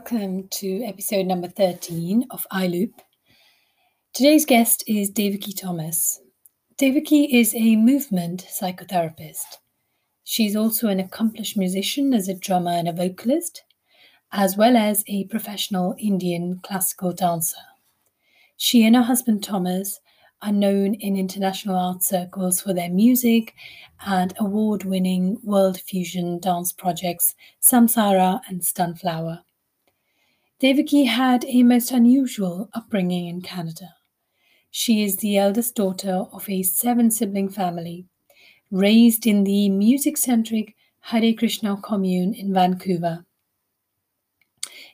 Welcome to episode number 13 of iLoop. Today's guest is Devaki Thomas. Devaki is a movement psychotherapist. She's also an accomplished musician as a drummer and a vocalist, as well as a professional Indian classical dancer. She and her husband Thomas are known in international art circles for their music and award winning world fusion dance projects Samsara and Stunflower. Devaki had a most unusual upbringing in Canada. She is the eldest daughter of a seven sibling family, raised in the music centric Hare Krishna commune in Vancouver.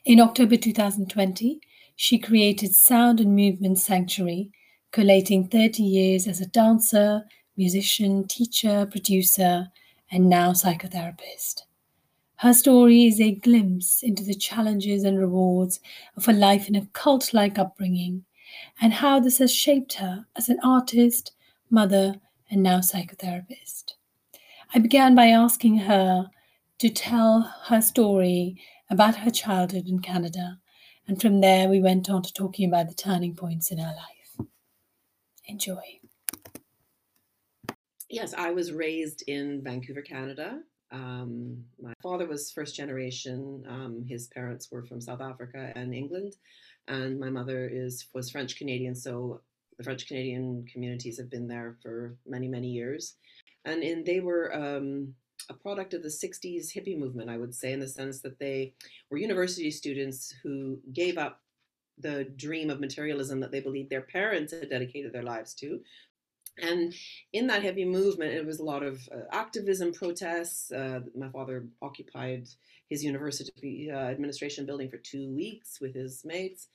In October 2020, she created Sound and Movement Sanctuary, collating 30 years as a dancer, musician, teacher, producer, and now psychotherapist. Her story is a glimpse into the challenges and rewards of a life in a cult like upbringing and how this has shaped her as an artist, mother, and now psychotherapist. I began by asking her to tell her story about her childhood in Canada, and from there we went on to talking about the turning points in her life. Enjoy. Yes, I was raised in Vancouver, Canada. Um, my father was first generation. Um, his parents were from South Africa and England, and my mother is was French Canadian. So the French Canadian communities have been there for many many years, and in they were um, a product of the '60s hippie movement. I would say, in the sense that they were university students who gave up the dream of materialism that they believed their parents had dedicated their lives to. And in that hippie movement, it was a lot of uh, activism, protests. Uh, my father occupied his university uh, administration building for two weeks with his mates.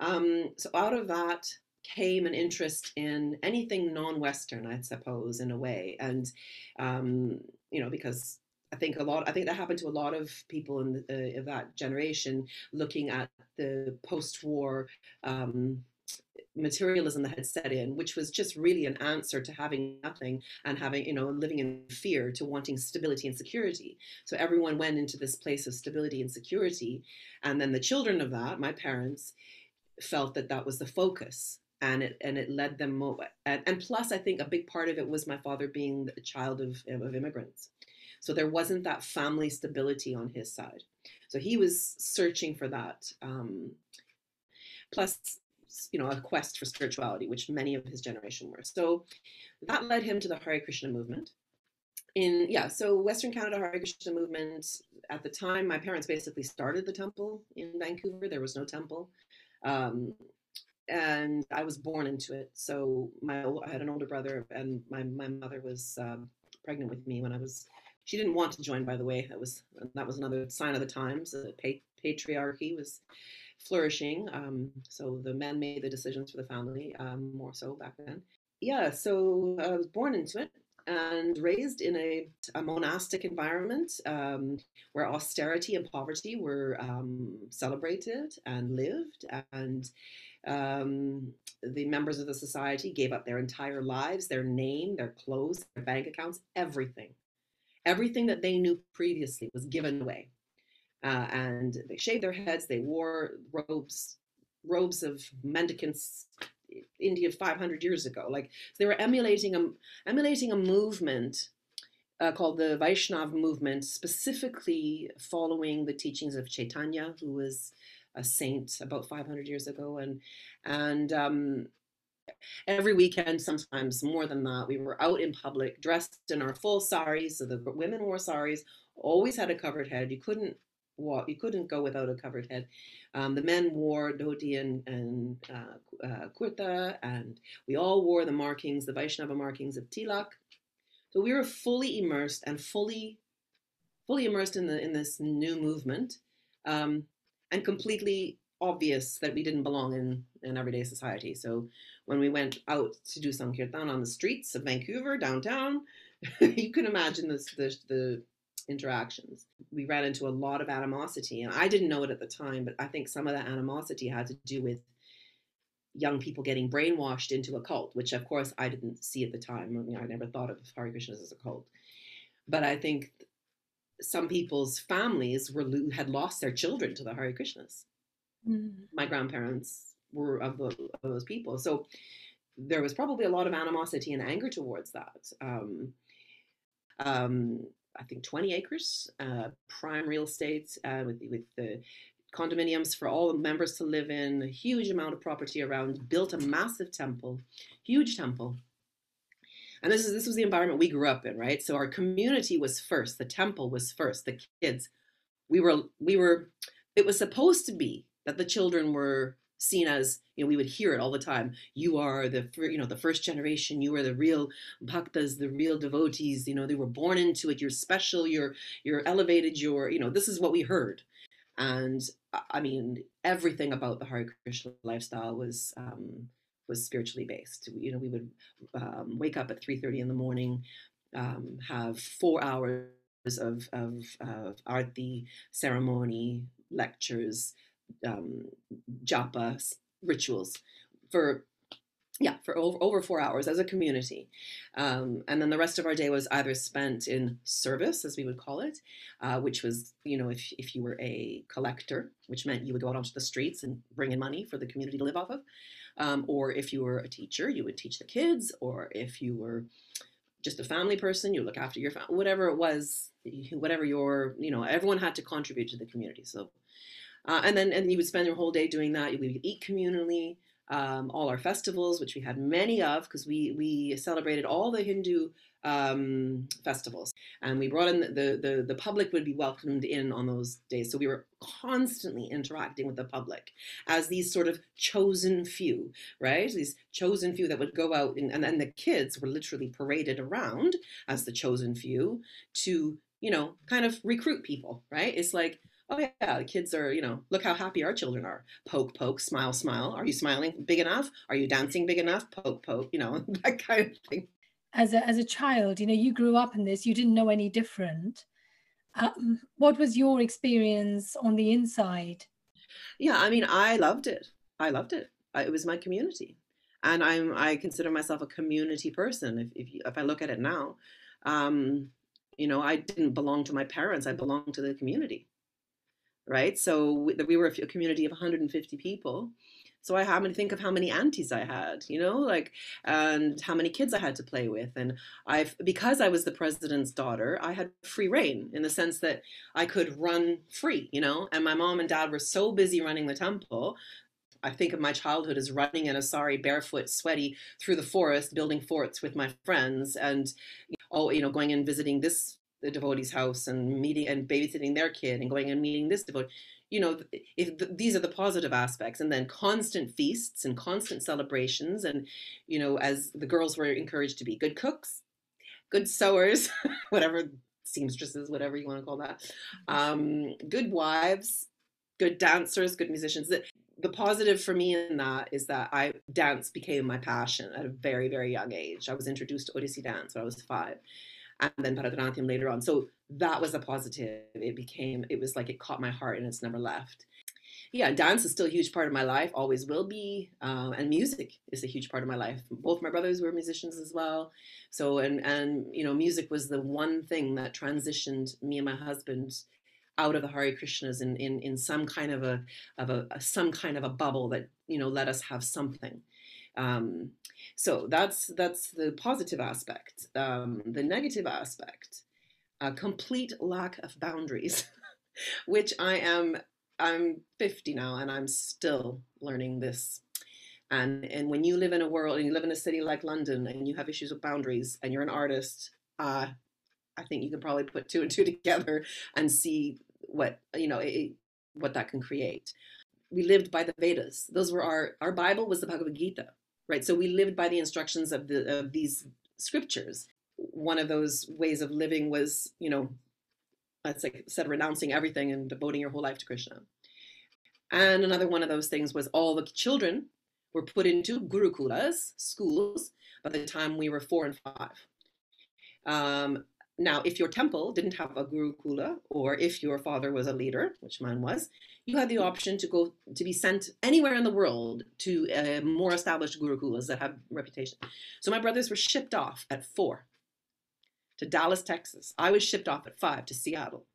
Um, so out of that came an interest in anything non-Western, I suppose, in a way. And um, you know, because I think a lot. I think that happened to a lot of people in the, uh, of that generation, looking at the post-war um, materialism that had set in, which was just really an answer to having nothing and having, you know, living in fear to wanting stability and security. So everyone went into this place of stability and security, and then the children of that, my parents, felt that that was the focus and it and it led them and, and plus i think a big part of it was my father being a child of, of immigrants so there wasn't that family stability on his side. So he was searching for that. Um, plus, you know, a quest for spirituality, which many of his generation were. So that led him to the Hare Krishna movement. In yeah, so Western Canada Hare Krishna movement at the time, my parents basically started the temple in Vancouver. There was no temple. Um, and I was born into it. So my I had an older brother, and my my mother was um, pregnant with me when I was she didn't want to join, by the way. That was that was another sign of the times. The patriarchy was flourishing, um, so the men made the decisions for the family um, more so back then. Yeah, so I was born into it and raised in a, a monastic environment um, where austerity and poverty were um, celebrated and lived and um, the members of the society gave up their entire lives, their name, their clothes, their bank accounts, everything Everything that they knew previously was given away. Uh, and they shaved their heads, they wore robes, robes of mendicants India 500 years ago. Like they were emulating a, emulating a movement uh, called the Vaishnav movement, specifically following the teachings of Chaitanya, who was a saint about 500 years ago, and and um, every weekend, sometimes more than that, we were out in public dressed in our full saris. So the women wore saris, always had a covered head. You couldn't you couldn't go without a covered head. Um, the men wore dhoti and, and uh, uh, kurta, and we all wore the markings, the Vaishnava markings of tilak. So we were fully immersed and fully, fully immersed in the in this new movement, um, and completely obvious that we didn't belong in, in everyday society. So when we went out to do Sankirtan on the streets of Vancouver, downtown, you can imagine this, the, the interactions. We ran into a lot of animosity, and I didn't know it at the time, but I think some of that animosity had to do with young people getting brainwashed into a cult, which of course I didn't see at the time. I, mean, I never thought of Hare Krishnas as a cult. But I think some people's families were had lost their children to the Hare Krishnas. Mm. My grandparents were of, the, of, those people, so there was probably a lot of animosity and anger towards that. Um, um, I think 20 acres, uh, prime real estate uh, with with the condominiums for all the members to live in, a huge amount of property around, built a massive temple, huge temple. And this is this was the environment we grew up in, right? So our community was first, the temple was first, the kids. We were we were it was supposed to be that the children were seen as you know we would hear it all the time you are the you know the first generation you are the real bhaktas the real devotees you know they were born into it you're special you're you're elevated you're you know this is what we heard and I mean, everything about the Hare Krishna lifestyle was um, was spiritually based. You know, we would um, wake up at three thirty in the morning, um, have four hours of of, of arti ceremony, lectures, um, japa rituals for yeah for over, over four hours as a community. Um, and then the rest of our day was either spent in service as we would call it uh, which was you know if, if you were a collector which meant you would go out onto the streets and bring in money for the community to live off of um, or if you were a teacher you would teach the kids or if you were just a family person you look after your family whatever it was whatever your you know everyone had to contribute to the community. So uh, and then and you would spend your whole day doing that we would eat communally um, all our festivals, which we had many of because we we celebrated all the Hindu um, festivals, and we brought in the, the the public would be welcomed in on those days. So we were constantly interacting with the public as these sort of chosen few, right? These chosen few that would go out and and then the kids were literally paraded around as the chosen few to you know kind of recruit people, right? It's like oh yeah, the kids are, you know, look how happy our children are. Poke, poke, smile, smile. Are you smiling big enough? Are you dancing big enough? Poke, poke, you know, that kind of thing. As a, as a child, you know, you grew up in this, you didn't know any different. Um, what was your experience on the inside? Yeah, I mean, I loved it. I loved it. It was my community. And I'm, I consider myself a community person. If, if, if I look at it now, um, you know, I didn't belong to my parents. I belonged to the community right? So we were a community of 150 people. So I happen to think of how many aunties I had, you know, like, and how many kids I had to play with. And I've, because I was the president's daughter, I had free reign in the sense that I could run free, you know, and my mom and dad were so busy running the temple. I think of my childhood as running in a sari, barefoot, sweaty through the forest, building forts with my friends and, oh, you know, going and visiting this the devotee's house and meeting and babysitting their kid and going and meeting this devotee you know if the, these are the positive aspects and then constant feasts and constant celebrations and you know as the girls were encouraged to be good cooks good sewers whatever seamstresses whatever you want to call that um, good wives good dancers good musicians the, the positive for me in that is that I dance became my passion at a very very young age. I was introduced to Odissi dance when I was five and then Bharatanatyam later on. So that was a positive. It became, it was like it caught my heart and it's never left. Yeah, dance is still a huge part of my life, always will be. Um, and music is a huge part of my life. Both my brothers were musicians as well. So, and, and, you know, music was the one thing that transitioned me and my husband out of the Hare Krishnas in, in, in some kind of a, of a some kind of a bubble that, you know, let us have something. Um, so that's that's the positive aspect. Um, the negative aspect, a complete lack of boundaries, which I am. I'm 50 now, and I'm still learning this. And and when you live in a world and you live in a city like London, and you have issues with boundaries, and you're an artist, uh, I think you can probably put two and two together and see what you know it, what that can create. We lived by the Vedas; those were our our Bible was the Bhagavad Gita right? So we lived by the instructions of the of these scriptures. One of those ways of living was, you know, let's like said renouncing everything and devoting your whole life to Krishna. And another one of those things was all the children were put into gurukulas, schools, by the time we were four and five. Um, now, if your temple didn't have a gurukula, or if your father was a leader, which mine was, you had the option to go to be sent anywhere in the world to uh, more established guru gurukulas that have reputation. So my brothers were shipped off at four to Dallas, Texas. I was shipped off at five to Seattle.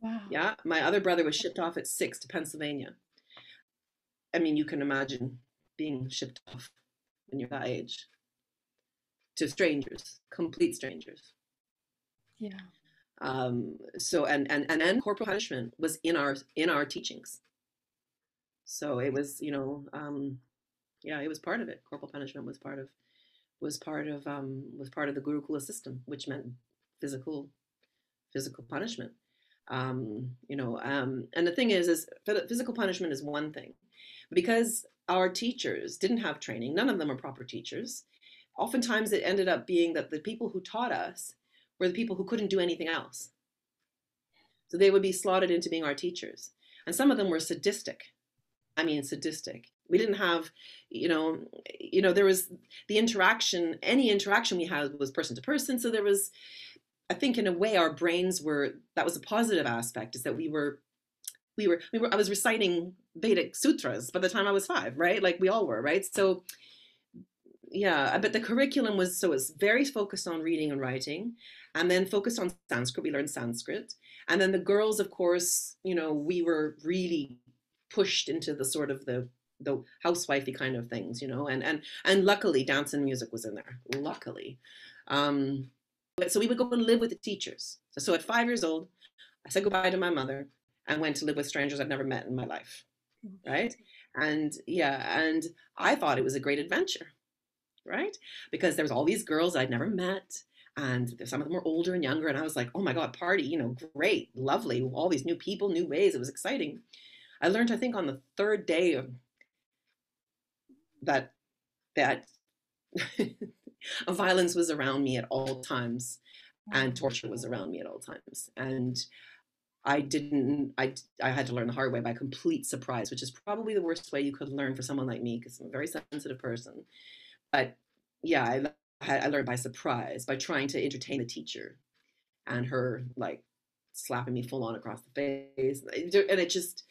Wow. Yeah. My other brother was shipped off at six to Pennsylvania. I mean, you can imagine being shipped off when you're that age to strangers, complete strangers. Yeah. Um, so and and and then corporal punishment was in our in our teachings. So it was, you know, um, yeah, it was part of it. Corporal punishment was part of was part of um, was part of the Gurukula system, which meant physical physical punishment. Um, you know, um, and the thing is, is physical punishment is one thing, because our teachers didn't have training. None of them are proper teachers. Oftentimes, it ended up being that the people who taught us were the people who couldn't do anything else. So they would be slotted into being our teachers, and some of them were sadistic. I mean, sadistic. We didn't have, you know, you know, there was the interaction. Any interaction we had was person to person. So there was, I think, in a way, our brains were. That was a positive aspect. Is that we were, we were, we were. I was reciting Vedic sutras by the time I was five, right? Like we all were, right? So, yeah. But the curriculum was so it's very focused on reading and writing, and then focused on Sanskrit. We learned Sanskrit, and then the girls, of course, you know, we were really pushed into the sort of the the housewifey kind of things, you know, and and and luckily dance and music was in there. Luckily, um, so we would go and live with the teachers. So, so at five years old, I said goodbye to my mother and went to live with strangers I'd never met in my life, right? And yeah, and I thought it was a great adventure, right? Because there was all these girls I'd never met, and some of them were older and younger, and I was like, oh my god, party, you know, great, lovely, all these new people, new ways. It was exciting. I learned, I think, on the third day of that that violence was around me at all times, and mm. torture was around me at all times, and I didn't. I I had to learn the hard way by complete surprise, which is probably the worst way you could learn for someone like me because I'm a very sensitive person. But yeah, I I learned by surprise by trying to entertain the teacher, and her like slapping me full on across the face, and it just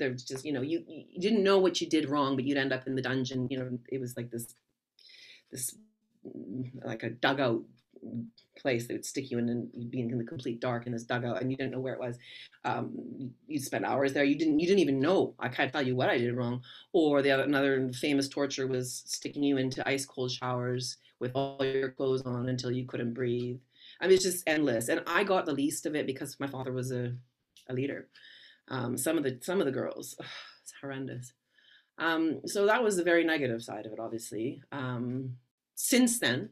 there's just you know you you didn't know what you did wrong but you'd end up in the dungeon you know it was like this this mm, like a dugout place that would stick you in and you'd be in the complete dark in this dugout and you didn't know where it was um, you'd spend hours there you didn't you didn't even know i can't tell you what i did wrong or the other another famous torture was sticking you into ice cold showers with all your clothes on until you couldn't breathe i mean it's just endless and i got the least of it because my father was a, a leader um, some of the some of the girls. Ugh, it's horrendous. Um, so that was the very negative side of it, obviously. Um, since then,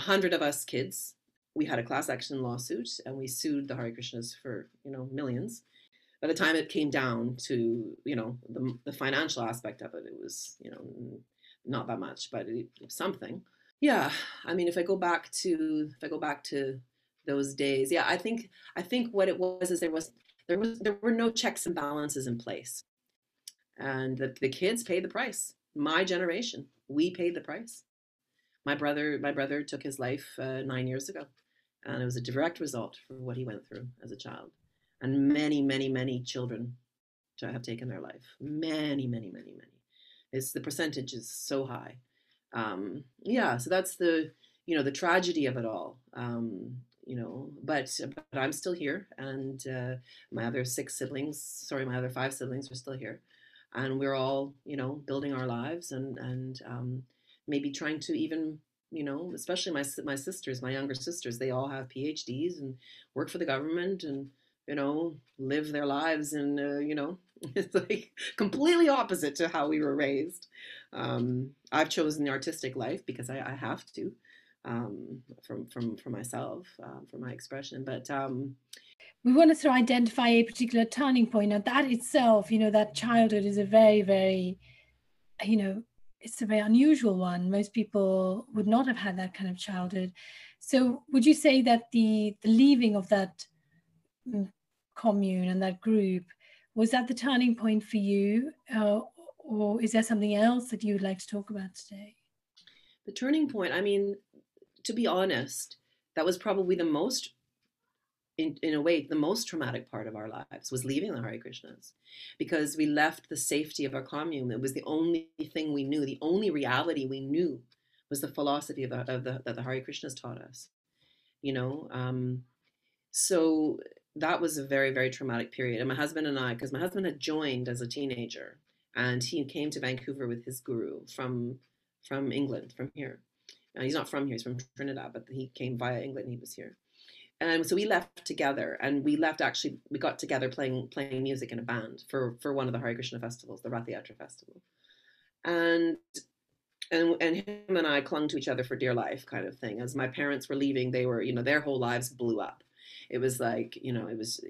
hundred of us kids, we had a class action lawsuit and we sued the Hare Krishnas for you know millions. By the time it came down to you know the, the financial aspect of it, it was you know not that much, but it, it something. Yeah, I mean, if I go back to if I go back to those days, yeah, I think I think what it was is there was there was there were no checks and balances in place and the, the kids paid the price my generation we paid the price my brother my brother took his life uh, nine years ago and it was a direct result for what he went through as a child. And many many many children have taken their life. Many many many many. It's the percentage is so high. Um, yeah so that's the you know the tragedy of it all. Um, you know, but but I'm still here, and uh, my other six siblings, sorry, my other five siblings are still here, and we're all you know building our lives and and um, maybe trying to even you know, especially my my sisters, my younger sisters, they all have PhDs and work for the government and you know live their lives and uh, you know it's like completely opposite to how we were raised. Um, I've chosen the artistic life because I, I have to um, from from for myself um, for my expression. But um, we want to identify a particular turning point. Now that itself, you know, that childhood is a very very, you know, it's a very unusual one. Most people would not have had that kind of childhood. So would you say that the the leaving of that mm, commune and that group was that the turning point for you, uh, or is there something else that you would like to talk about today? The turning point. I mean, to be honest, that was probably the most, in, in a way, the most traumatic part of our lives was leaving the Hare Krishnas because we left the safety of our commune. It was the only thing we knew, the only reality we knew was the philosophy of the, of the that the Hare Krishnas taught us. You know, um, so that was a very very traumatic period and my husband and i because my husband had joined as a teenager and he came to vancouver with his guru from from england from here now, he's not from here he's from trinidad but he came via england he was here and so we left together and we left actually we got together playing playing music in a band for for one of the Hare Krishna festivals the Rathayatra festival. And and and him and I clung to each other for dear life kind of thing. As my parents were leaving they were you know their whole lives blew up. It was like you know it was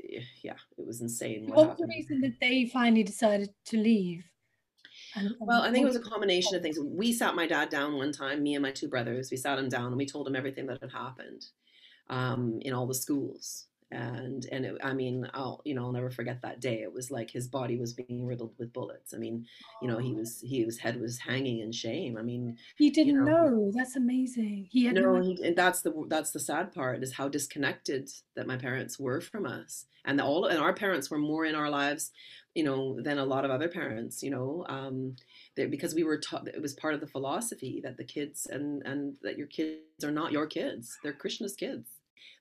yeah it was insane what, what was the reason that they finally decided to leave? And, well, I think it was a combination of things. We sat my dad down one time, me and my two brothers. We sat him down and we told him everything that had happened um, in all the schools. And and it, I mean, I'll you know I'll never forget that day. It was like his body was being riddled with bullets. I mean, you know, he was he his head was hanging in shame. I mean, he didn't you know, know. That's amazing. He had no. no and that's the that's the sad part is how disconnected that my parents were from us, and the, all and our parents were more in our lives, you know, than a lot of other parents. You know, um, because we were taught it was part of the philosophy that the kids and and that your kids are not your kids; they're Krishna's kids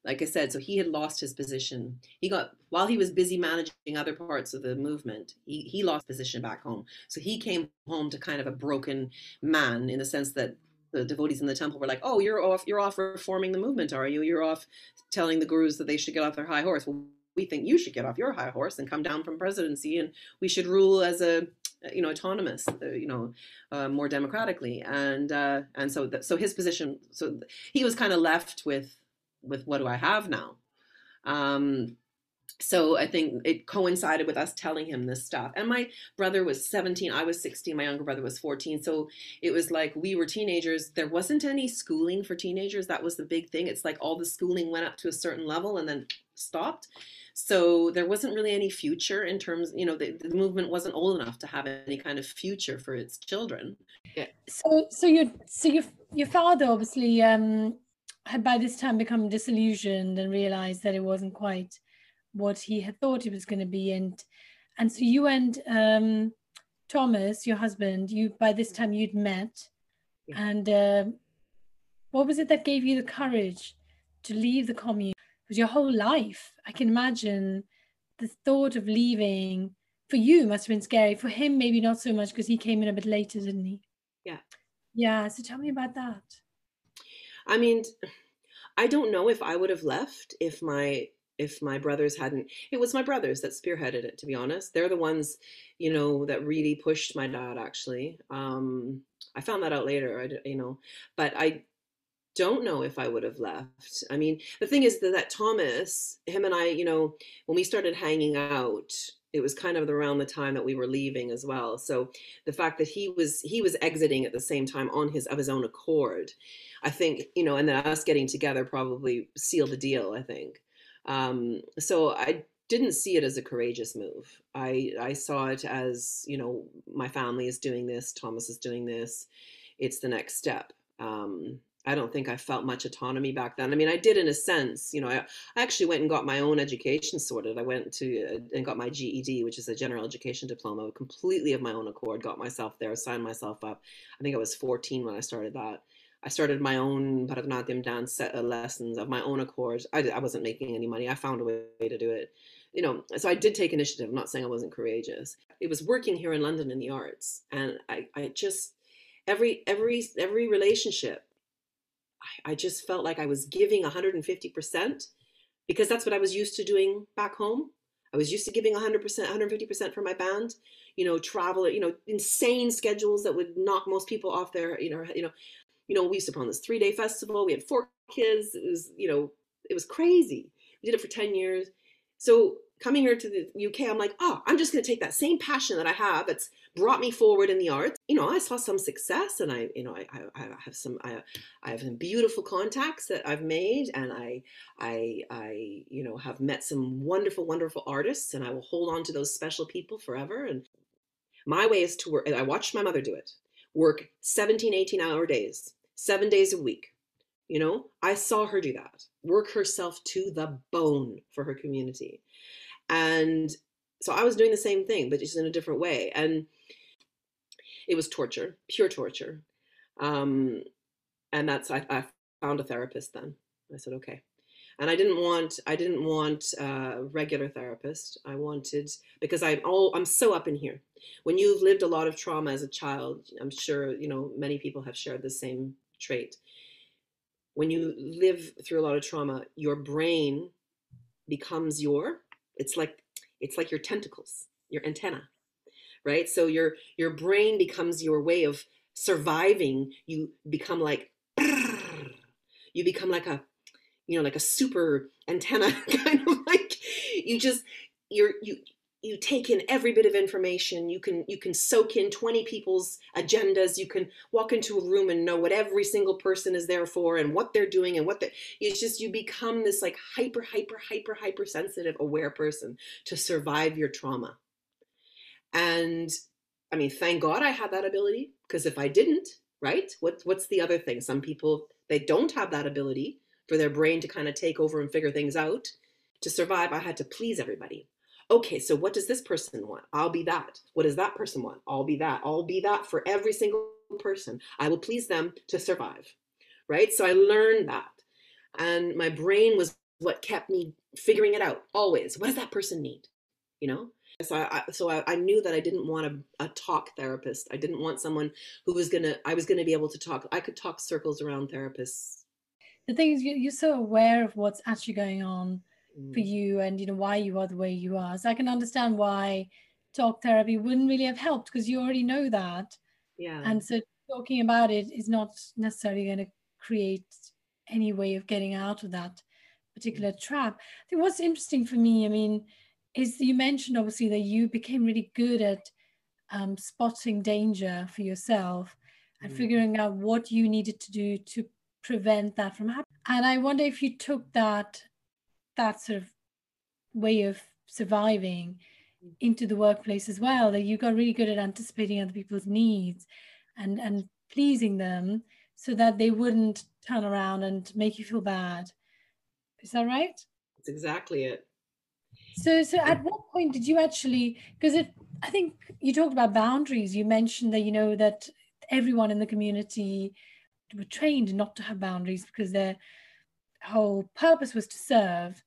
like I said, so he had lost his position. He got while he was busy managing other parts of the movement, he, he lost position back home. So he came home to kind of a broken man in the sense that the devotees in the temple were like, "Oh, you're off. You're off reforming the movement, are you? You're off telling the gurus that they should get off their high horse. Well, we think you should get off your high horse and come down from presidency, and we should rule as a you know autonomous uh, you know uh, more democratically and uh, and so so his position so he was kind of left with with what do I have now? Um, so I think it coincided with us telling him this stuff. And my brother was 17, I was 16, my younger brother was 14. So it was like we were teenagers. There wasn't any schooling for teenagers. That was the big thing. It's like all the schooling went up to a certain level and then stopped. So there wasn't really any future in terms, you know, the, the movement wasn't old enough to have any kind of future for its children. Yeah. So so your so your your father obviously um had by this time become disillusioned and realized that it wasn't quite what he had thought it was going to be. And and so you and um, thomas your husband you by this time you'd met. Yeah. and uh, what was it that gave you the courage to leave the commune? It was your whole life i can imagine the thought of leaving for you must have been scary. For him maybe not so much because he came in a bit later didn't he? Yeah. Yeah so tell me about that I mean, I don't know if I would have left if my if my brothers hadn't it was my brothers that spearheaded it to be honest. They're the ones you know that really pushed my dad actually. Um i found that out later I, you know but i don't know if i would have left. I mean the thing is that, that thomas him and i you know when we started hanging out it was kind of around the time that we were leaving as well so the fact that he was he was exiting at the same time on his of his own accord I think, you know, and then us getting together probably sealed the deal, I think. Um, so I didn't see it as a courageous move. I, I saw it as, you know, my family is doing this, Thomas is doing this. It's the next step. Um, I don't think I felt much autonomy back then. I mean, I did in a sense. You know, I, I actually went and got my own education sorted. I went to uh, and got my GED, which is a general education diploma, completely of my own accord. Got myself there, signed myself up. I think I was 14 when I started that. I started my own Bharatanatyam dance set of lessons of my own accord. I, I wasn't making any money. I found a way to do it. You know, so I did take initiative. I'm not saying I wasn't courageous. It was working here in London in the arts, and I, I just every every every relationship, I, just felt like I was giving 150 percent because that's what I was used to doing back home. I was used to giving 100%, 150% for my band, you know, travel, you know, insane schedules that would knock most people off their, you know, you know, you know, we used to put on this three day festival. We had four kids. It was, you know, it was crazy. We did it for 10 years. So coming here to the UK, I'm like, oh, I'm just going to take that same passion that I have that's brought me forward in the arts. You know, I saw some success and I, you know, I, I, I have some, I, I have some beautiful contacts that I've made and I, I, I, you know, have met some wonderful, wonderful artists and I will hold on to those special people forever. And my way is to work. I watched my mother do it, work 17, 18 hour days seven days a week. You know, I saw her do that, work herself to the bone for her community. And so I was doing the same thing, but just in a different way. And it was torture, pure torture. Um, and that's, I, I found a therapist then. I said, okay. and I didn't want I didn't want a regular therapist. I wanted because I'm all I'm so up in here. When you've lived a lot of trauma as a child, I'm sure you know many people have shared the same trait. When you live through a lot of trauma, your brain becomes your it's like it's like your tentacles, your antenna, right? So your your brain becomes your way of surviving. You become like you become like a you know like a super antenna kind of like you just you're you you take in every bit of information you can you can soak in 20 people's agendas you can walk into a room and know what every single person is there for and what they're doing and what they it's just you become this like hyper hyper hyper hyper sensitive aware person to survive your trauma and i mean thank god i had that ability because if i didn't right what what's the other thing some people they don't have that ability for their brain to kind of take over and figure things out. To survive, I had to please everybody. Okay, so what does this person want? I'll be that. What does that person want? I'll be that. I'll be that for every single person. I will please them to survive. Right? So I learned that. And my brain was what kept me figuring it out always. What does that person need? You know? So I, so I, I knew that I didn't want a, a talk therapist. I didn't want someone who was gonna. I was gonna be able to talk. I could talk circles around therapists the thing is you're so aware of what's actually going on mm. for you and you know why you are the way you are so i can understand why talk therapy wouldn't really have helped because you already know that yeah and so talking about it is not necessarily going to create any way of getting out of that particular trap i think what's interesting for me i mean is you mentioned obviously that you became really good at um, spotting danger for yourself and mm. figuring out what you needed to do to prevent that from happening. And I wonder if you took that that sort of way of surviving mm. into the workplace as well, that you got really good at anticipating other people's needs and and pleasing them so that they wouldn't turn around and make you feel bad. Is that right? That's exactly it. So so at what point did you actually because it I think you talked about boundaries. You mentioned that you know that everyone in the community were trained not to have boundaries because their whole purpose was to serve.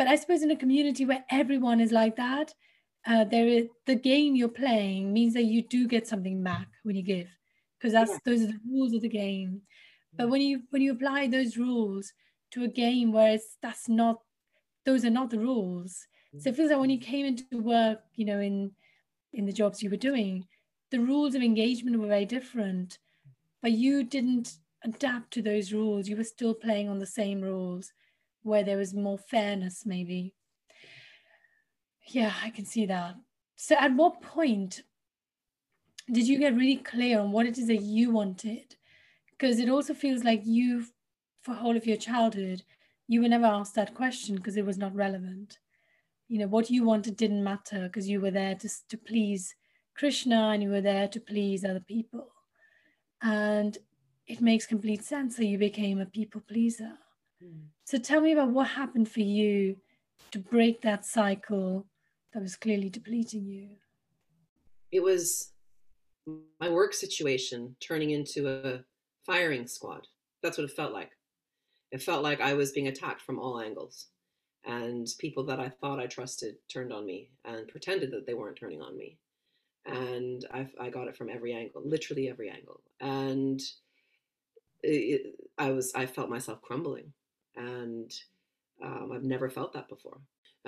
But I suppose in a community where everyone is like that, uh, there is the game you're playing means that you do get something back when you give, because that's yeah. those are the rules of the game. But when you when you apply those rules to a game where it's that's not those are not the rules. So it feels like when you came into work, you know, in in the jobs you were doing, the rules of engagement were very different but you didn't adapt to those rules. You were still playing on the same rules where there was more fairness, maybe. Yeah, I can see that. So, at what point did you get really clear on what it is that you wanted? Because it also feels like you, for whole of your childhood, you were never asked that question because it was not relevant. You know, what you wanted didn't matter because you were there to, to please Krishna and you were there to please other people. And it makes complete sense that you became a people pleaser. So tell me about what happened for you to break that cycle that was clearly depleting you. It was my work situation turning into a firing squad. That's what it felt like. It felt like I was being attacked from all angles. And people that I thought I trusted turned on me and pretended that they weren't turning on me and I, I got it from every angle, literally every angle, and it, I was I felt myself crumbling, and um, I've never felt that before.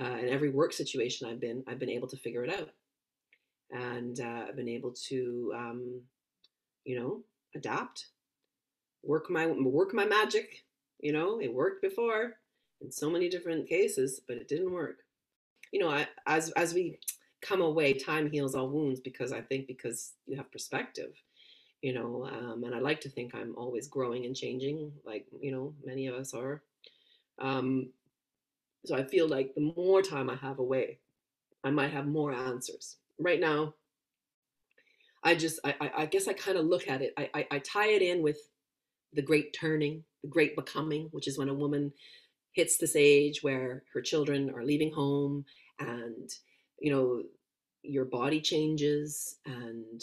Uh, in every work situation I've been, I've been able to figure it out, and uh, I've been able to, um, you know, adapt, work my work my magic. You know, it worked before in so many different cases, but it didn't work. You know, I, as as we come away time heals all wounds because i think because you have perspective you know um, and i like to think i'm always growing and changing like you know many of us are um, so i feel like the more time i have away i might have more answers. Right now i just i, I guess i kind of look at it I, I, I tie it in with the great turning the great becoming which is when a woman hits this age where her children are leaving home and you know your body changes and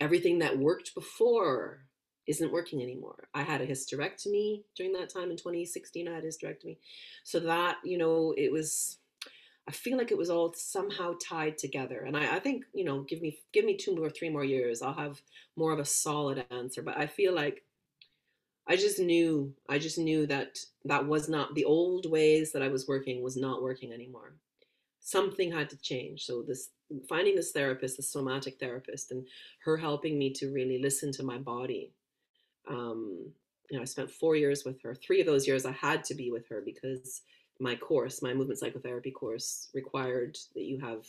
everything that worked before isn't working anymore. I had a hysterectomy during that time in 2016. I had a hysterectomy. So that, you know, it was I feel like it was all somehow tied together. And I, I think, you know, give me give me two more, three more years, I'll have more of a solid answer. But I feel like I just knew, I just knew that that was not the old ways that I was working was not working anymore. Something had to change. So this finding this therapist, the somatic therapist, and her helping me to really listen to my body. Um, you know, I spent four years with her. Three of those years I had to be with her because my course, my movement psychotherapy course, required that you have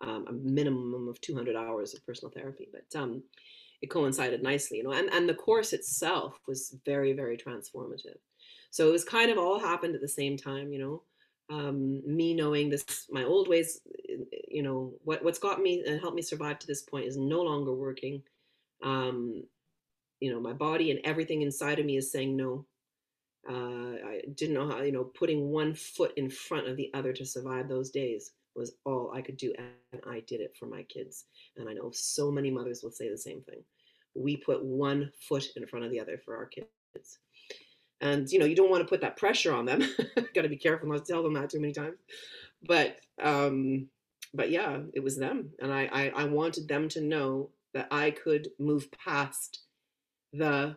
um, a minimum of 200 hours of personal therapy. But um, it coincided nicely, you know, and, and the course itself was very, very transformative. So it was kind of all happened at the same time, you know. Um, me knowing this, my old ways, you know, what what's got me and helped me survive to this point is no longer working. Um, you know, my body and everything inside of me is saying no. Uh, I didn't know how, you know, putting one foot in front of the other to survive those days was all I could do. And I did it for my kids. And I know so many mothers will say the same thing. We put one foot in front of the other for our kids. And, you know, you don't want to put that pressure on them. Got to be careful not to tell them that too many times. But, um, but yeah, it was them. And I, I, I wanted them to know that I could move past the,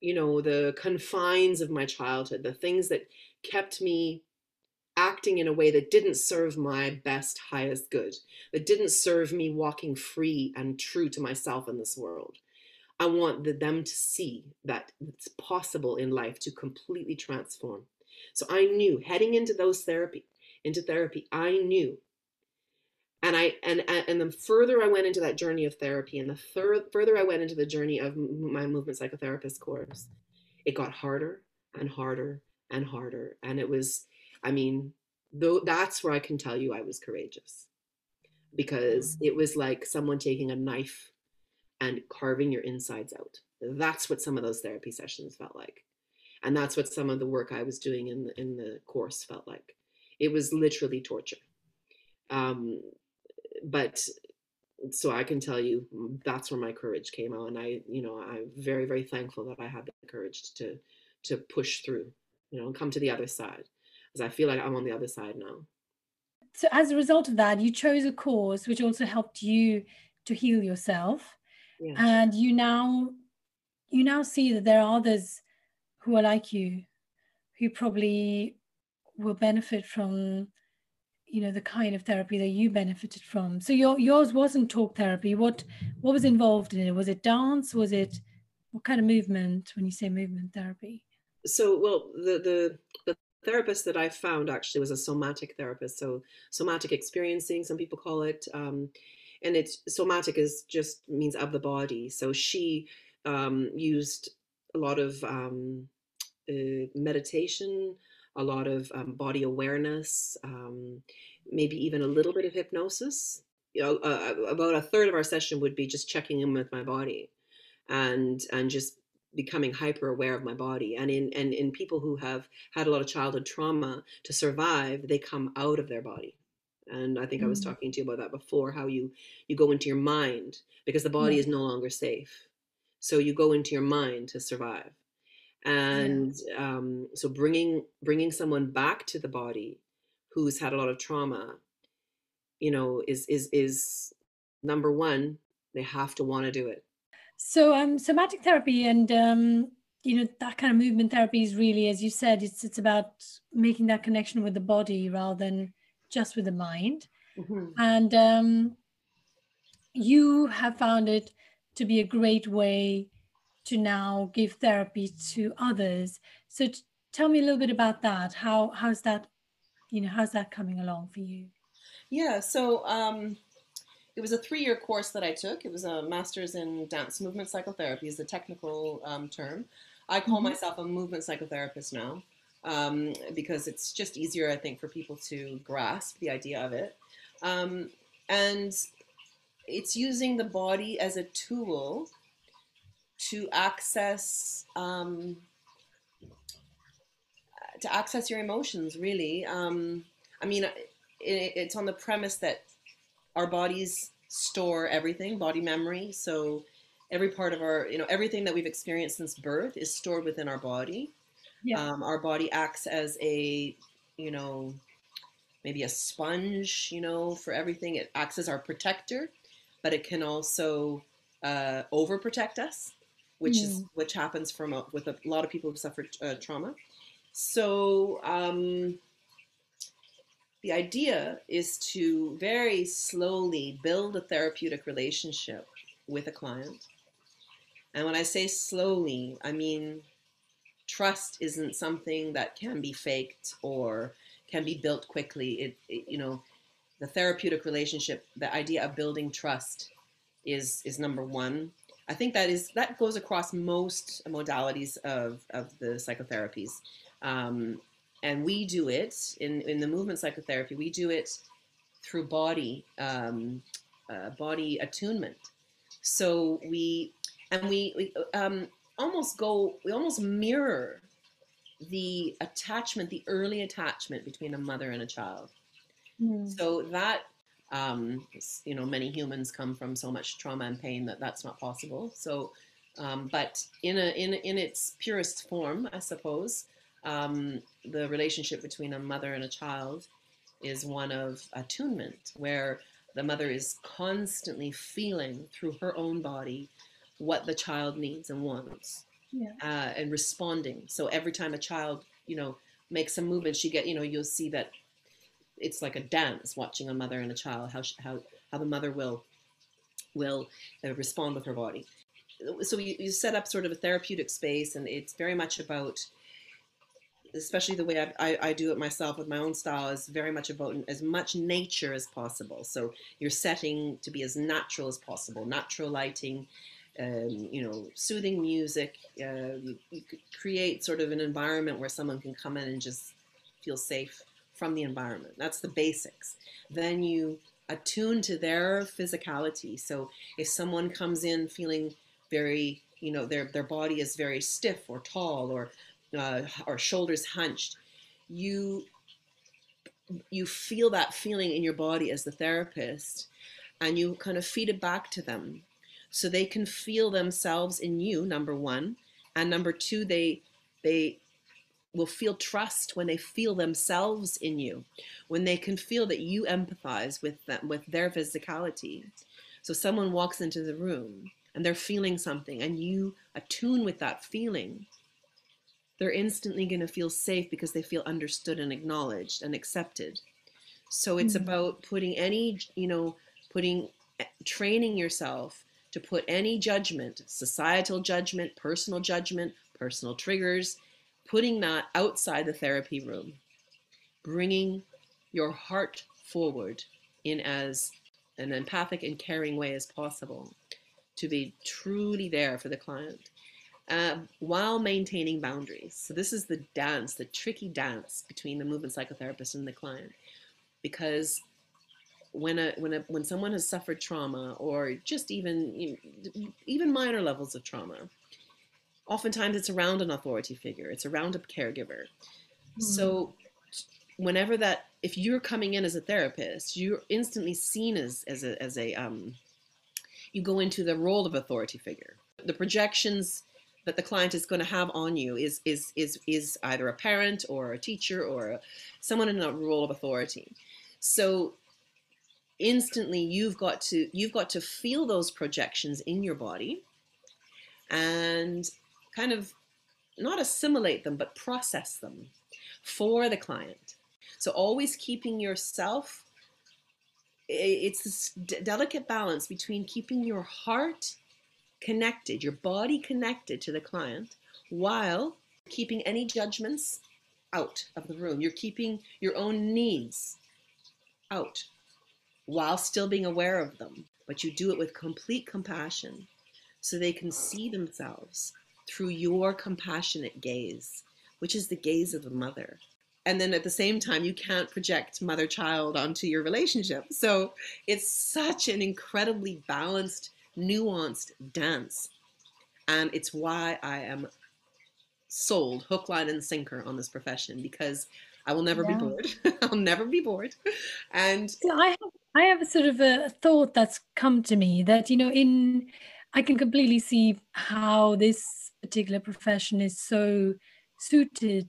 you know, the confines of my childhood, the things that kept me acting in a way that didn't serve my best, highest good, that didn't serve me walking free and true to myself in this world. I want the, them to see that it's possible in life to completely transform. So I knew heading into those therapy, into therapy, I knew. And I and and the further I went into that journey of therapy, and the third further I went into the journey of my movement psychotherapist course, it got harder and harder and harder. And it was I mean, though that's where I can tell you I was courageous because mm. it was like someone taking a knife and carving your insides out. That's what some of those therapy sessions felt like. And that's what some of the work I was doing in the, in the course felt like. It was literally torture. Um, but so I can tell you mm, that's where my courage came out. And I, you know, I'm very, very thankful that I had the courage to, to push through, you know, and come to the other side because I feel like I'm on the other side now. So, as a result of that, you chose a course which also helped you to heal yourself, yeah. and you now you now see that there are others who are like you, who probably will benefit from you know the kind of therapy that you benefited from so your yours wasn't talk therapy what what was involved in it was it dance was it what kind of movement when you say movement therapy so well the the the therapist that I found actually was a somatic therapist. So somatic experiencing, some people call it. Um, and it's somatic is just means of the body. So she um, used a lot of um, uh, meditation, a lot of um, body awareness, um, maybe even a little bit of hypnosis. You know, uh, about a third of our session would be just checking in with my body, and and just becoming hyper aware of my body and in and in people who have had a lot of childhood trauma to survive they come out of their body and i think mm. i was mm. talking to you about that before how you you go into your mind because the body yeah. is no longer safe so you go into your mind to survive and yeah. um, so bringing bringing someone back to the body who's had a lot of trauma you know is is is number one they have to want to do it so um, somatic therapy and um, you know that kind of movement therapy is really, as you said, it's it's about making that connection with the body rather than just with the mind. Mm-hmm. And um, you have found it to be a great way to now give therapy to others. So t- tell me a little bit about that. How how's that, you know, how's that coming along for you? Yeah. So um, it was a three-year course that I took. It was a master's in dance movement psychotherapy, is the technical um, term. I call mm-hmm. myself a movement psychotherapist now um, because it's just easier, I think, for people to grasp the idea of it. Um, and it's using the body as a tool to access um, to access your emotions. Really, um, I mean, it, it's on the premise that our bodies store everything, body memory. So every part of our, you know, everything that we've experienced since birth is stored within our body. Yeah. Um, our body acts as a, you know, maybe a sponge, you know, for everything. It acts as our protector, but it can also uh, overprotect us, which mm. is which happens from a, with a lot of people who suffered uh, trauma. So um, the idea is to very slowly build a therapeutic relationship with a client. And when I say slowly, I mean trust isn't something that can be faked or can be built quickly. It, it, you know, the therapeutic relationship, the idea of building trust is is number one. I think that is that goes across most modalities of of the psychotherapies. Um, and we do it in, in the movement psychotherapy, we do it through body, um, uh, body attunement. So we, and we, we um, almost go, we almost mirror the attachment, the early attachment between a mother and a child. Mm. So that, um, you know, many humans come from so much trauma and pain that that's not possible. So, um, but in a in in its purest form, I suppose, um, the relationship between a mother and a child is one of attunement, where the mother is constantly feeling through her own body what the child needs and wants, yeah. uh, and responding. So every time a child, you know, makes a movement, she get, you know, you'll see that it's like a dance watching a mother and a child how how how the mother will will uh, respond with her body. So you, you set up sort of a therapeutic space, and it's very much about especially the way I, I, I, do it myself with my own style is very much about as much nature as possible. So you're setting to be as natural as possible, natural lighting, um, you know, soothing music. Uh, you, you create sort of an environment where someone can come in and just feel safe from the environment. That's the basics. Then you attune to their physicality. So if someone comes in feeling very, you know, their their body is very stiff or tall or uh, or shoulders hunched, you you feel that feeling in your body as the therapist, and you kind of feed it back to them, so they can feel themselves in you. Number one, and number two, they they will feel trust when they feel themselves in you, when they can feel that you empathize with them with their physicality. So someone walks into the room and they're feeling something, and you attune with that feeling they're instantly going to feel safe because they feel understood and acknowledged and accepted. So it's mm-hmm. about putting any, you know, putting, eh, training yourself to put any judgment, societal judgment, personal judgment, personal triggers, putting that outside the therapy room, bringing your heart forward in as an empathic and caring way as possible to be truly there for the client uh, while maintaining boundaries. So this is the dance, the tricky dance between the movement psychotherapist and the client, because when a when a when someone has suffered trauma or just even even minor levels of trauma, oftentimes it's around an authority figure, it's around a caregiver. Mm. So whenever that if you're coming in as a therapist, you're instantly seen as as a as a um, you go into the role of authority figure. The projections that the client is going to have on you is is is is either a parent or a teacher or a, someone in a role of authority. So instantly you've got to you've got to feel those projections in your body and kind of not assimilate them but process them for the client. So always keeping yourself it's this delicate balance between keeping your heart connected, your body connected to the client while keeping any judgments out of the room. You're keeping your own needs out while still being aware of them, but you do it with complete compassion so they can see themselves through your compassionate gaze, which is the gaze of a mother. And then at the same time, you can't project mother child onto your relationship. So it's such an incredibly balanced nuanced dance. And it's why I am sold hook, line, and sinker on this profession because I will never yeah. be bored. I'll never be bored. And I have I have a sort of a thought that's come to me that you know in I can completely see how this particular profession is so suited.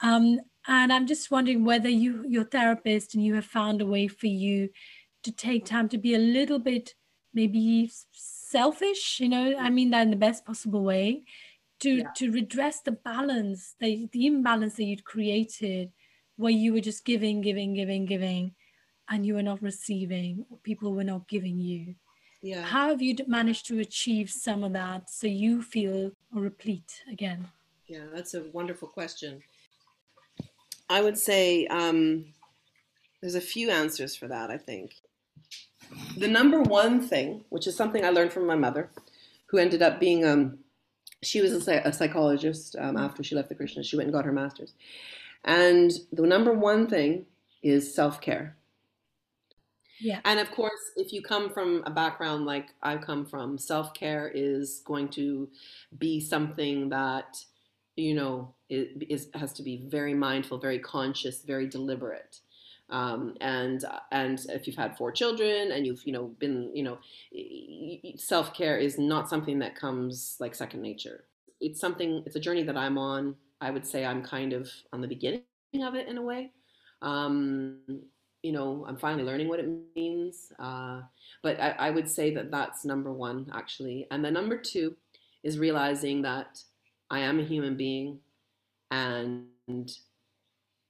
Um, and I'm just wondering whether you, your therapist, and you have found a way for you to take time to be a little bit maybe selfish. You know, I mean that in the best possible way, to yeah. to redress the balance, the the imbalance that you'd created, where you were just giving, giving, giving, giving, and you were not receiving, or people were not giving you. Yeah. How have you managed to achieve some of that so you feel replete again? Yeah, that's a wonderful question. I would say um, there's a few answers for that, I think. The number one thing, which is something I learned from my mother, who ended up being, um, she was a, a psychologist um, after she left the Krishna. She went and got her master's. And the number one thing is self care. Yeah. And of course, if you come from a background like I come from, self care is going to be something that, you know, is, has to be very mindful, very conscious, very deliberate. Um, and and if you've had four children and you've you know been you know self care is not something that comes like second nature. It's something. It's a journey that I'm on. I would say I'm kind of on the beginning of it in a way. Um, you know, I'm finally learning what it means. Uh, but I, I would say that that's number one, actually. And the number two is realizing that I am a human being and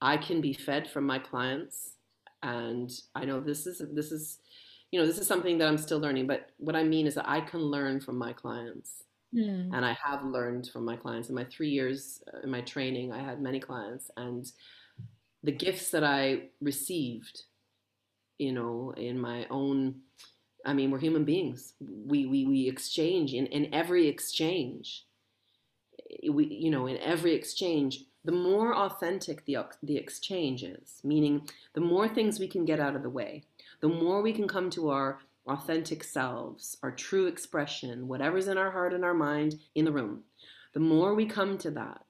I can be fed from my clients. And I know this is, this is, you know, this is something that I'm still learning. But what I mean is that I can learn from my clients. Mm. And I have learned from my clients. In my three years uh, in my training, I had many clients. And the gifts that I received, you know, in my own, I mean, we're human beings. We we we exchange in, in every exchange. We you know, in every exchange, the more authentic the the exchange is, meaning the more things we can get out of the way, the more we can come to our authentic selves, our true expression, whatever's in our heart and our mind in the room. The more we come to that,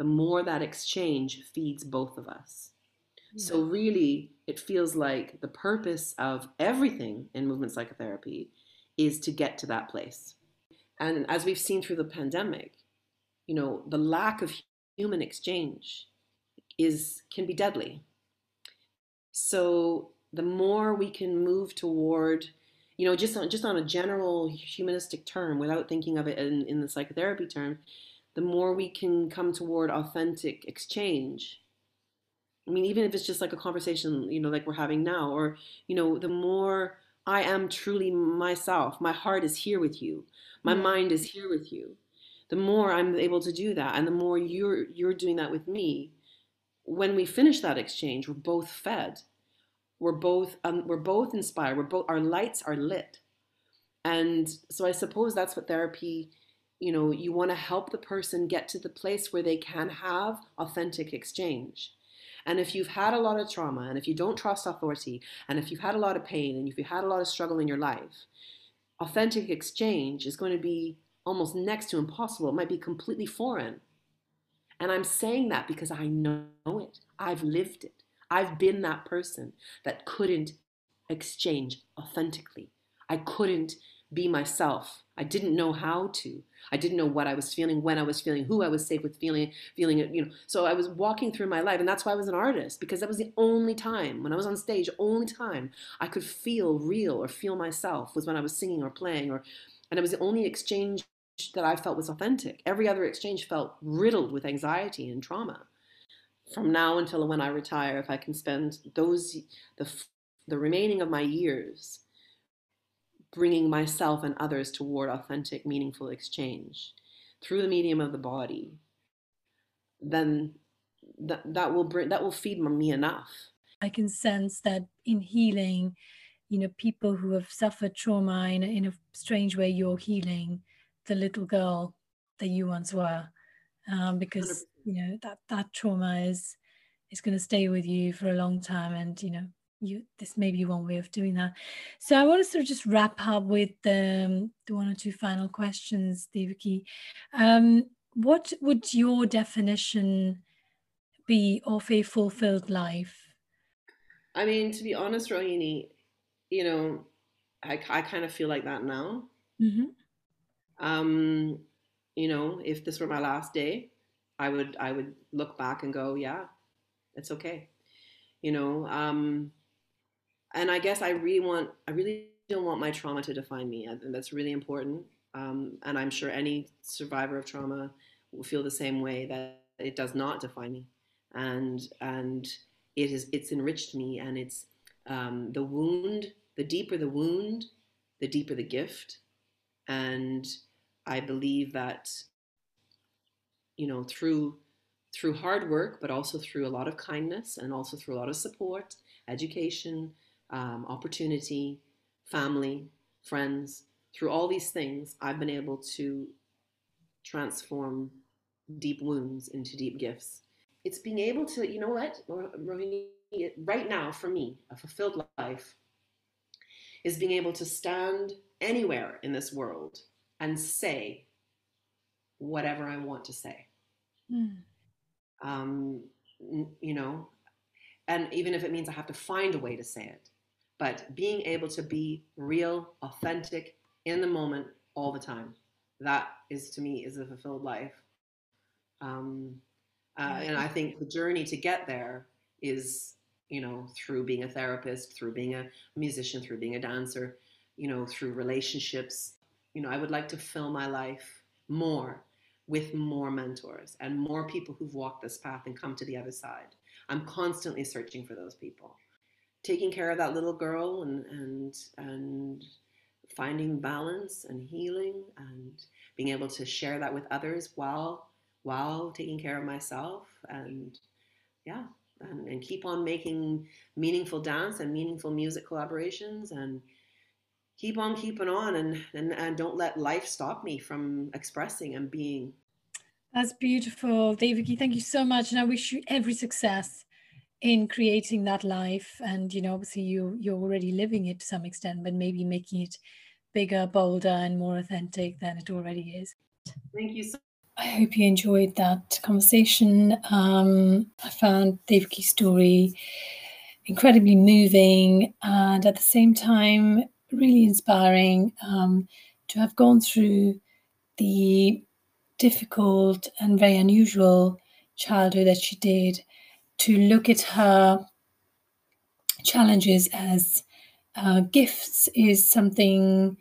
the more that exchange feeds both of us. Yeah. So, really, it feels like the purpose of everything in movement psychotherapy is to get to that place. And as we've seen through the pandemic, you know, the lack of human exchange is can be deadly. So, the more we can move toward you know just on just on a general humanistic term without thinking of it in, in the psychotherapy term the more we can come toward authentic exchange. I mean, even if it's just like a conversation, you know, like we're having now, or, you know, the more I am truly myself, my heart is here with you, my mm-hmm. mind is here with you, the more I'm able to do that, and the more you're you're doing that with me, when we finish that exchange, we're both fed, we're both um, we're both inspired, we're both our lights are lit, and so I suppose that's what therapy you know, you want to help the person get to the place where they can have authentic exchange. And if you've had a lot of trauma, and if you don't trust authority, and if you've had a lot of pain, and if you've had a lot of struggle in your life, authentic exchange is going to be almost next to impossible. It might be completely foreign. And I'm saying that because I know it. I've lived it. I've been that person that couldn't exchange authentically. I couldn't be myself. I didn't know how to. I didn't know what I was feeling, when I was feeling, who I was safe with feeling, feeling it, you know. So I was walking through my life, and that's why I was an artist because that was the only time when I was on stage, only time I could feel real or feel myself was when I was singing or playing, or, and it was the only exchange that I felt was authentic. Every other exchange felt riddled with anxiety and trauma. From now until when I retire, if I can spend those the the remaining of my years bringing myself and others toward authentic, meaningful exchange through the medium of the body, then that, that will bring that will feed me enough. I can sense that in healing, you know, people who have suffered trauma in a, in a strange way, you're healing the little girl that you once were, um, because 100%. you know that that trauma is is going to stay with you for a long time, and you know you this may be one way of doing that. So I want to sort of just wrap up with um, the one or two final questions, Devaki. Um, what would your definition be of a fulfilled life? I mean, to be honest, Rohini, you know, I, I kind of feel like that now. Mm-hmm. Um, you know, if this were my last day, I would I would look back and go, yeah, it's okay. You know, um, and I guess I really want I really don't want my trauma to define me. I think that's really important. Um, and I'm sure any survivor of trauma will feel the same way that it does not define me, and and it is it's enriched me, and it's um, the wound. The deeper the wound, the deeper the gift, and I believe that you know through through hard work, but also through a lot of kindness, and also through a lot of support, education, um, opportunity, family, friends, through all these things, I've been able to transform deep wounds into deep gifts. It's being able to, you know what, Rohini, right now for me, a fulfilled life is being able to stand anywhere in this world and say whatever I want to say. Mm. Um, you know, and even if it means I have to find a way to say it, but being able to be real, authentic, in the moment all the time. That is to me is a fulfilled life. Um, uh, and I think the journey to get there is, you know, through being a therapist, through being a musician, through being a dancer, you know, through relationships. You know, I would like to fill my life more with more mentors and more people who've walked this path and come to the other side. I'm constantly searching for those people. Taking care of that little girl and and and finding balance and healing and being able to share that with others while while taking care of myself and yeah and, and keep on making meaningful dance and meaningful music collaborations and keep on keeping on and, and and don't let life stop me from expressing and being. That's beautiful. Devaki thank you so much and I wish you every success in creating that life and you know obviously you you're already living it to some extent but maybe making it bigger bolder and more authentic than it already is thank you so I hope you enjoyed that conversation. Um, I found Devaki's story incredibly moving and at the same time really inspiring um, to have gone through the difficult and very unusual childhood that she did to look at her challenges as uh, gifts is something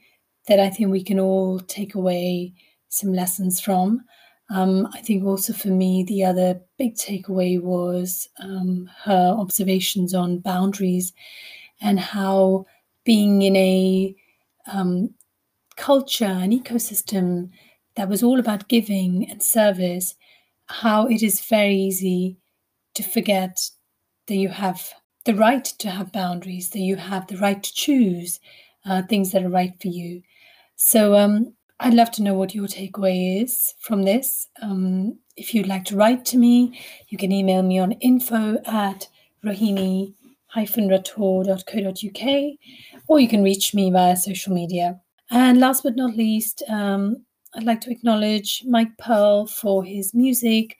that I think we can all take away some lessons from. Um, I think also for me, the other big takeaway was um, her observations on boundaries and how being in a um, culture, an ecosystem that was all about giving and service, how it is very easy to forget that you have the right to have boundaries, that you have the right to choose uh, things that are right for you. So um, I'd love to know what your takeaway is from this. Um, if you'd like to write to me, you can email me on info at rohini-rator.co.uk or you can reach me via social media. And last but not least, um, I'd like to acknowledge Mike Pearl for his music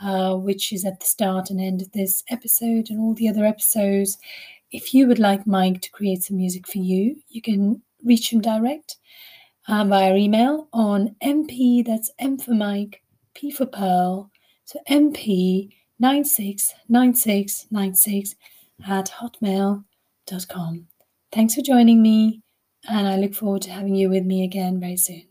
uh, which is at the start and end of this episode and all the other episodes. If you would like Mike to create some music for you, you can reach him direct uh, via email on MP, that's M for Mike, P for Pearl, so MP 969696 at hotmail.com. Thanks for joining me, and I look forward to having you with me again very soon.